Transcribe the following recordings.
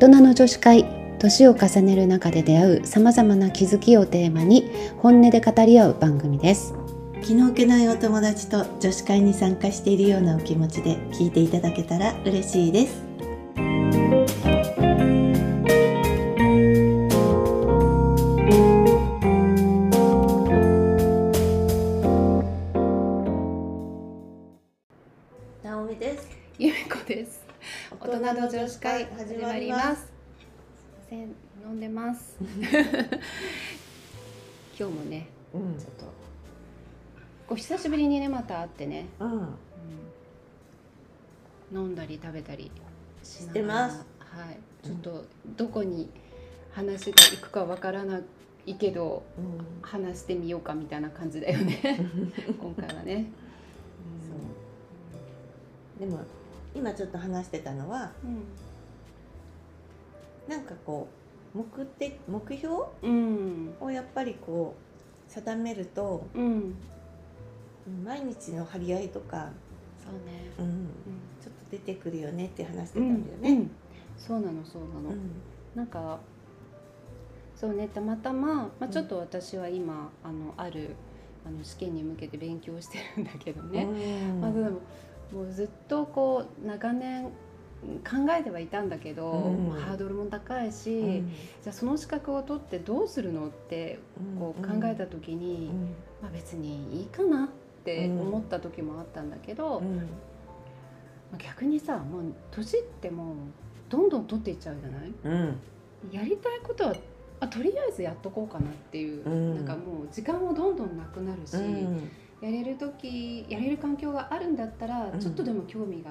人の女子会年を重ねる中で出会うさまざまな気づきをテーマに本音で語り合う番組です。気の置けないお友達と女子会に参加しているようなお気持ちで聞いていただけたら嬉しいです。大人の女子会始まります。せん。飲んでます。今日もねうん。ちょっとこう久しぶりにねまた会ってね、うん。うん。飲んだり食べたりしてます。はい。ちょっとどこに話が行くかわからないけどうん。話してみようかみたいな感じだよね。今回はね、でも今ちょっと話してたのはうんなんかこう目的目標うん。をやっぱりこう定めるとうん。毎日の張り合いとか、そうね。うん、ちょっと出てくるよねって話してたうんんだよね。うん。そうなのそうなの、うん。なんかそうねたまたま、まあ、ちょっと私は今、あのあるあの試験に向けて勉強してるんだけどね、うん。まあ、でももうずっとこう長年考えてはいたんだけど、うん。ハードルも高いし、うん。じゃあその資格を取ってどうするのってこう考えた時に、うん。まあ、別にいいかなって思った時もあったんだけど、うん。まあ逆にさもう年ってもうどんどん取っていっちゃうじゃない？うん。やりたいことはあとりあえずやっとこうかなっていう、うん。なんかもう時間もどんどんなくなるし、うんやれる時やれる環境があるんだったら、うん。ちょっとでも興味が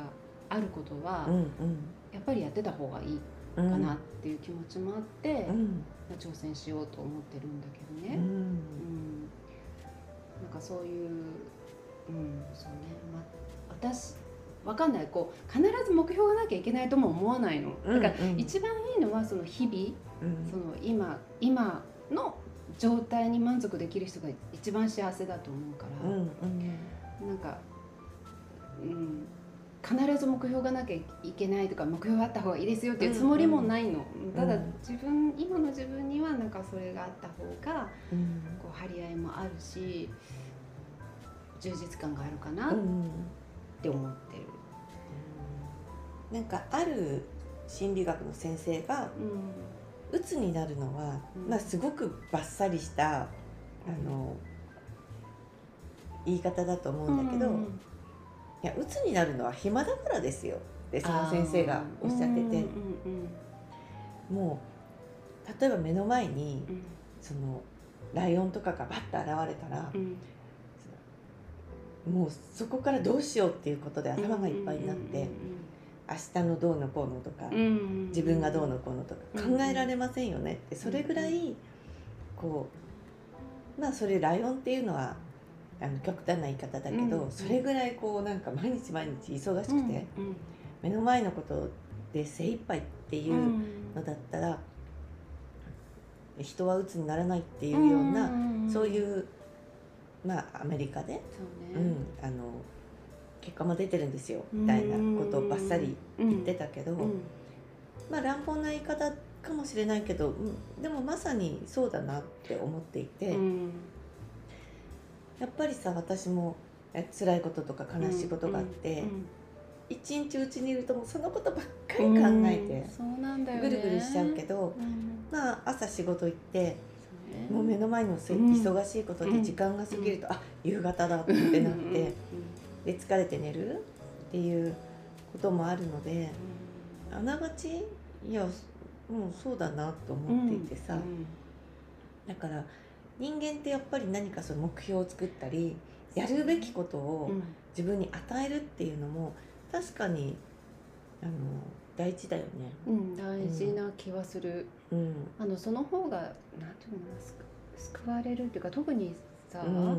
あることは、うんやっぱりやってた方がいいうんかなっていう気持ちもあって、挑戦しようと思ってるんだけどね、うん。うん。なんかそういう、うん、そうね、まあ、私わかんない。こう必ず目標がなきゃいけないとも思わないの。だからうん一番いいのはその日々うん。その今今の状態に満足できる人が一番幸せだと思うから、うんうんなんか、うん、必ず目標がなきゃいけないとか目標があった方がいいですよっていうつもりもないの、ただ自分今の自分にはなんかそれがあった方がうん。こう張り合いもあるし充実感があるかなっうん。て思ってる。なんかある心理学の先生がうん鬱になるのは、うん。まあすごくバッサリしたあの言い方だと思うんだけど、うんいや鬱になるのは暇だからですよってその先生がおっしゃってて、もう例えば目の前にうん。そのライオンとかがバッと現れたらう、ん。もうそこからどうしようっていうことで頭がいっぱいになって、明日のどうのこうのとか、自分がどうのこうのとかうん考えられませんよね。ってそれぐらいこうまあそれライオンっていうのはあの極端な言い方だけど、うんそれぐらいこうなんか毎日毎日忙しくて、目の前のことで精一杯っていううん。のだったら、人は鬱にならないっていうような、そうういうまあアメリカで、うん、あの結果も出てるんですよみたいなことをバッサリ言ってたけど、うん。まあ乱暴な言い方かもしれないけど、うん、でもまさにそうだなって思っていて、うん。やっぱりさ私もえ辛いこととか悲しいことがあって、うん一日うちにいるともうそのことばっかり考えてうん、そうなんだよね。ぐるぐるしちゃうけど、うん。まあ朝仕事行ってもう目の前の忙しいことで時間が過ぎると、あ夕方だってなって、で疲れて寝るっていうこともあるのであながちいやもうそうだなと思っていてさ、うんだから人間ってやっぱり何かその目標を作ったりやるべきことをうん。自分に与えるっていうのも確かにあの大事だよね。うん、大事な気はする、うん。あのその方がなんていうのか救われるっていうか特にさ、うん。あの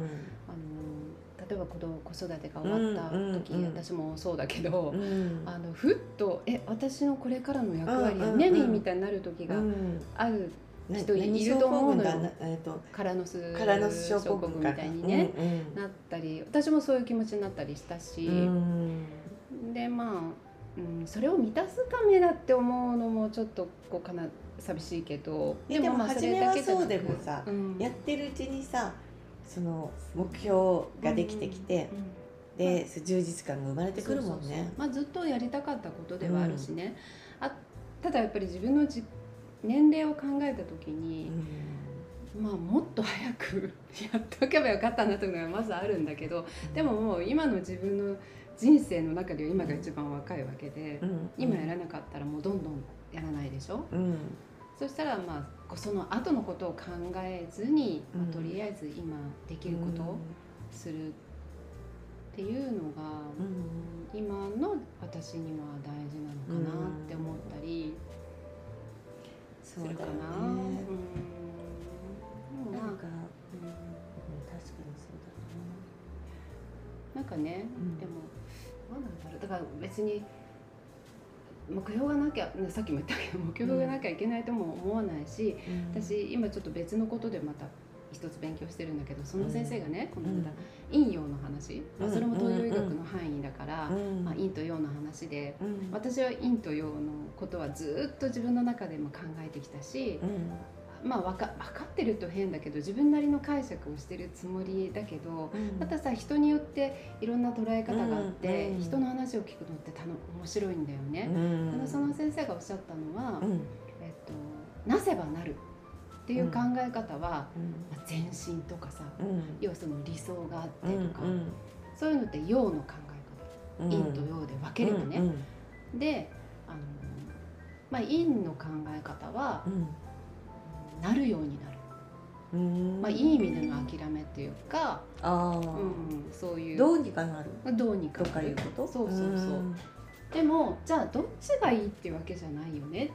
例えば子供子育てが終わった時、うんうんうん。私もそうだけど、うん。あのふっと「え私のこれからの役割は何?」みたいになる時がうん。あるな人い何ると思うのよ。えっとカラノス症候群かみたいにね、うんうんなったり私もそういう気持ちになったりしたし、うん。でまあうん、それを満たすためだって思うのもちょっとこうかな寂しいけど。でもまあ初めはそれだけじゃなく。そうでもさうん。やってるうちにさその目標ができてきて、うんうんで充実感が生まれてくるもんね。まあ、ずっとやりたかったことではあるしね、あただやっぱり自分のじ年齢を考えた時に、まあもっと早くやっとけばよかったなというのがまずあるんだけどでももう今の自分の人生の中では今が一番若いわけで、うん、今やらなかったらもうどんどんやらないでしょ？うんそしたらまあその後のことを考えずに、まあうんとりあえず今できることをするっていうのが、うん。今の私には大事なのかなって思ったりするかな。なんか、うん。うん確かにそうな。んかね、うん。でも何なんだろう。だから別に目標がなきゃねさっきも言ったけど目標がなきゃいけないとも思わないし、だな。私今ちょっと別のことでまた一つ勉強してるんだけどその先生がね、このうん間陰陽の話、まあうんそれも東洋医学の範囲だから、うん。まあ、陰と陽の話でうん。私は陰と陽のことはずっと自分の中でも考えてきたし、うんまあ分か分かってると変だけど自分なりの解釈をしてるつもりだけどうん。またさ人によっていろんな捉え方があって、うん。うん。人の話を聞くのってたの面白いんだよね。うん。その先生がおっしゃったのは、うん。えっと、なせばなるっていう考え方は、まあ、前進とかさうん。要はその理想があってうん。とか、そういうのって陽の考えうん。方陰と陽で分ければね。であの、まあ、陰の考え方はうんなるようになる、うん。まあ、いい意味での諦めっていうか、ああ。うん、そういう。どうにかなる。どうにかとかいうこと？そうそうそう。でもじゃあどっちがいいっていうわけじゃないよねって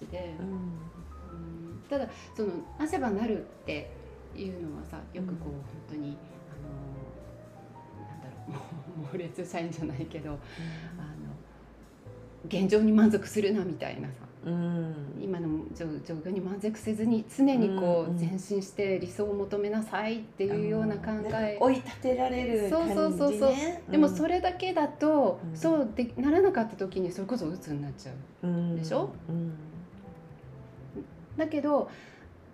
話で、うん。うん。ただそのなせばなるっていうのはさよくこう、うん。本当にあのなんだろうもう猛烈社員じゃないけどあの現状に満足するなみたいなさうん。今の状状況に満足せずに常にこうんううん。前進して理想を求めなさいっていうような考なんかえ追い立てられる感じねそうそうそう。そうでもそれれだけだと、うん。そうでならなかった時にそれこそ鬱になっちゃうでしょ？うん。だけど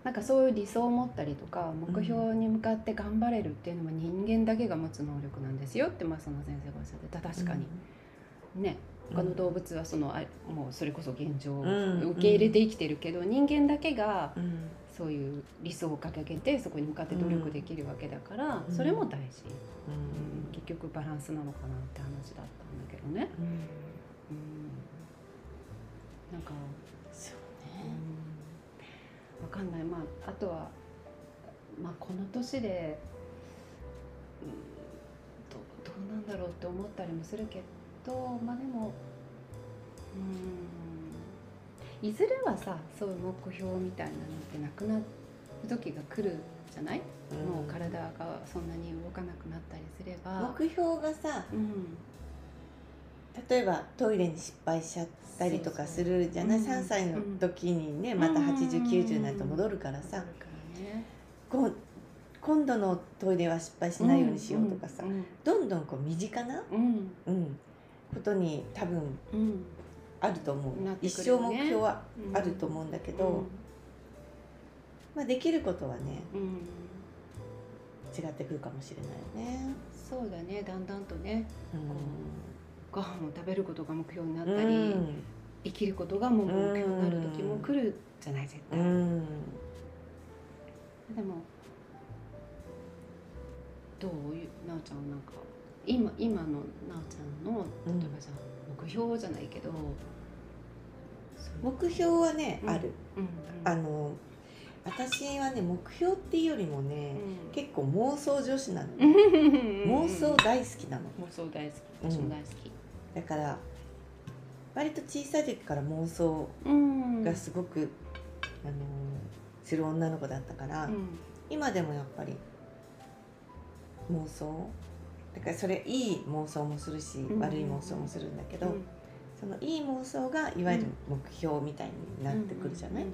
なんかそういう理想を持ったりとか目標に向かって頑張れるっていうのは人間だけが持つ能力なんですよって、まあ、その先生がおっしゃってた。確かに、ね他の動物はそのあもうそれこそ現状をうん受け入れて生きてるけど、人間だけがうん。そういう理想を掲げてそこに向かって努力できるわけだから、うん。それも大事、うん。うん結局バランスなのかなって話だったんだけどね。うん。うん。なんかそううねん。わかんない。まああとはまあこの年で、うん、どどうなんだろうって思ったりもするけどまあでもうんいずれはさそういう目標みたいなのってなくなる時が来るじゃない、もう体がそんなに動かなくなったりすれば。目標がさうん。例えばトイレに失敗しちゃったりとかするじゃない、そうそう3歳の時にねうん。また8090になると戻るからさ、だからねこう今度のトイレは失敗しないようにしようとかさ、うん。どんどんこう身近な、うん。うん、ことに多分うんあると思う、なってく一生目標はうんあると思うんだけど、うん。まあ、できることはねうん。違ってくるかもしれないよね。そうだね。だんだんとねうん。ご飯を食べることが目標になったうり、ん。生きることがもう目標になる時も来るじゃない絶う対、ん。でもどう？なおちゃんなんか今今のなおちゃんのうん。例えばじゃあ目標じゃないけど、目標はね、うん。ある。うん。あの私はね目標っていうよりもね、結構妄想女子なの、うん。妄想大好きなの。妄想大好き。私も大好き、だから割と小さい時から妄想うん。がすごく、あのする女の子だったから、うん。今でもやっぱり妄想だからそれいい妄想もするし、うん。悪い妄想もするんだけど、うん。そのいい妄想がいわゆる目標みたいになってくるじゃない、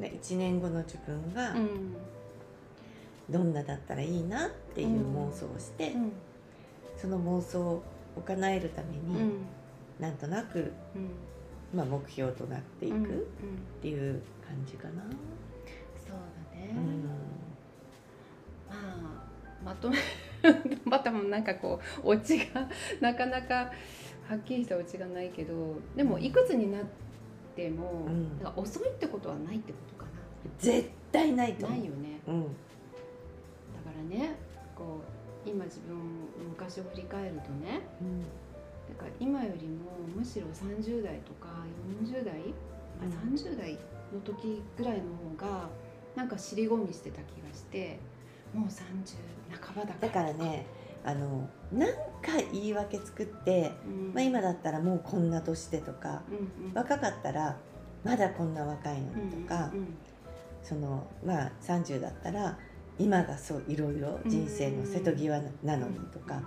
で1年後の自分がうん。どんなだったらいいなっていう妄想をして、うん。その妄想を叶えるために、うん。なんとなく、うん。まあ、目標となっていくっていう感じかな。そうだね、うん。まあまとめまたもなんかこうオチがなかなかはっきりしたオチがないけどでもいくつになっても、うんだから遅いってことはないってことか絶対ないとな。な思う。いよねうんだからねこう今自分昔を振り返るとねうんだから今よりもむしろ30代とか40代、まあ、うん30代の時ぐらいの方がなんか尻込みしてた気がしてもう30半ばだから。だからねあのなんか言い訳作って、うん。まあ、今だったらもうこんな年でとかうんうん。若かったらまだこんな若いのにとか、うんうんそのまあ30だったら今がそういろいろ人生の瀬戸際なのにとか、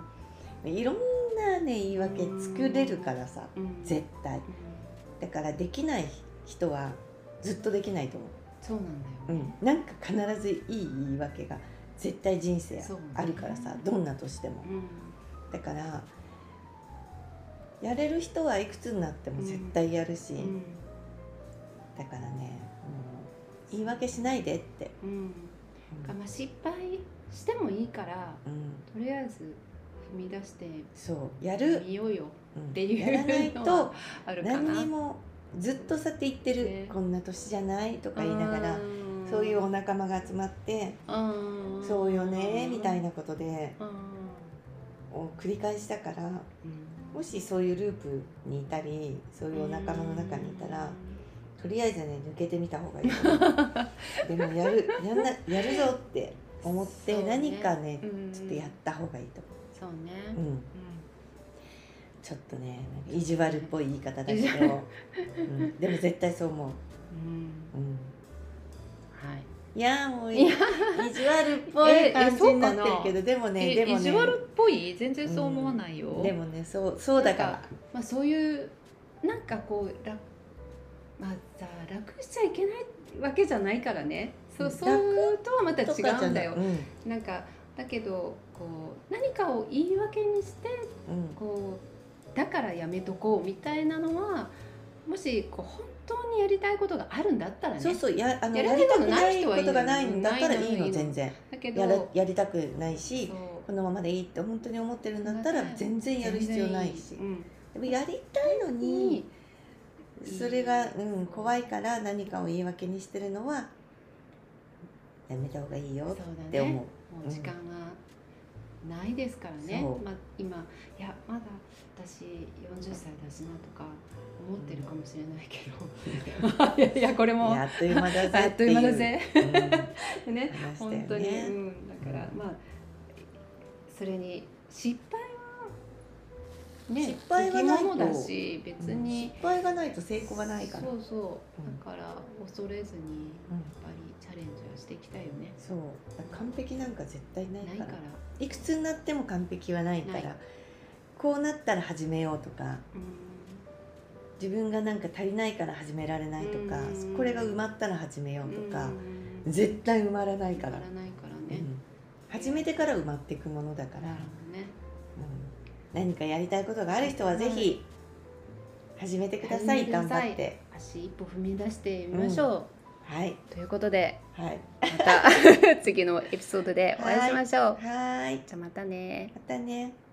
いろんなね言い訳作れるからさ、うん。うん。絶対。うんだからできない人はずっとできないと思そうなんだう、よ。ね、うん、なんか必ずいい言い訳が絶対人生あるからさ、どんな年でも。うん。だからやれる人はいくつになっても絶対やるし、うん。だからねもう言い訳しないでって、うん。うん。まあ、失敗してもいいからうん。とりあえず踏み出してそうやる、みようようん。っていうやらないのと何にもずっとそうやって言ってる、ね。こんな年じゃないとか言いながらそういうお仲間が集まってうん。そうよねみたいなことでうん。を繰り返したからうん。もしそういうループにいたりそういうお仲間の中にいたらとりあえずね抜けてみた方がいい。でもやるやんなやるぞって思って何かねうん。ちょっとやった方がいいとそうね。思う、うん、ちょっとね意地悪っぽい言い方だけど、うん、でも絶対そう思う、うん。うん、はいいやーもういい。意や。地悪っぽい感じになってるけどでもねえでもね。意地悪っぽい？全然そう思わないよ、でもねそうそうだから。まあそういうなんかこう楽まあさ楽しちゃいけないわけじゃないからね。そう楽そうとはまた違うんだよ。ない。うん。なんかだけどこう何かを言い訳にしてうん。こうだからやめとこうみたいなのはもしこう本当にやりたいことがあるんだったらねそうそうやあのややりたくなないことがないんだったらいいのの全然だけどやらやりたくないしこのままでいいって本当に思ってるんだったら全然やる必要ないし。全然いい。でもやりたいのうんにそれが、うん、怖いから何かを言い訳にしてるのはやめた方がいいよって思う。だね。もう時間がないですからね、まあ、今いやまだ私40歳だしなとか思ってるかもしれないけど。いやいやこれもあっという間だぜあっという間だぜ。う、うん。ねね。本当に、うん、だからまあそれに失敗はね失敗はないと。だし別に、失敗がないと成功がないから。そうそう、うんだから恐れずにやっぱりレンジはしていきたいよね、そう。完璧なんか絶対ないから。ないくつになっても完璧はないから。こうなったら始めようとか。うん。自分がなんか足りないから始められないとかうん。これが埋まったら始めようとかうん。絶対埋まらないから。やらないからね、うん。始めてから埋まっていくものだから、ね。うん。何かやりたいことがある人はぜひ始めてください。頑さい。張って。足一歩踏み出してみましょう、はい。ということではい。また 次のエピソードでお会いしましょう、はーい。じゃあまたね。またね「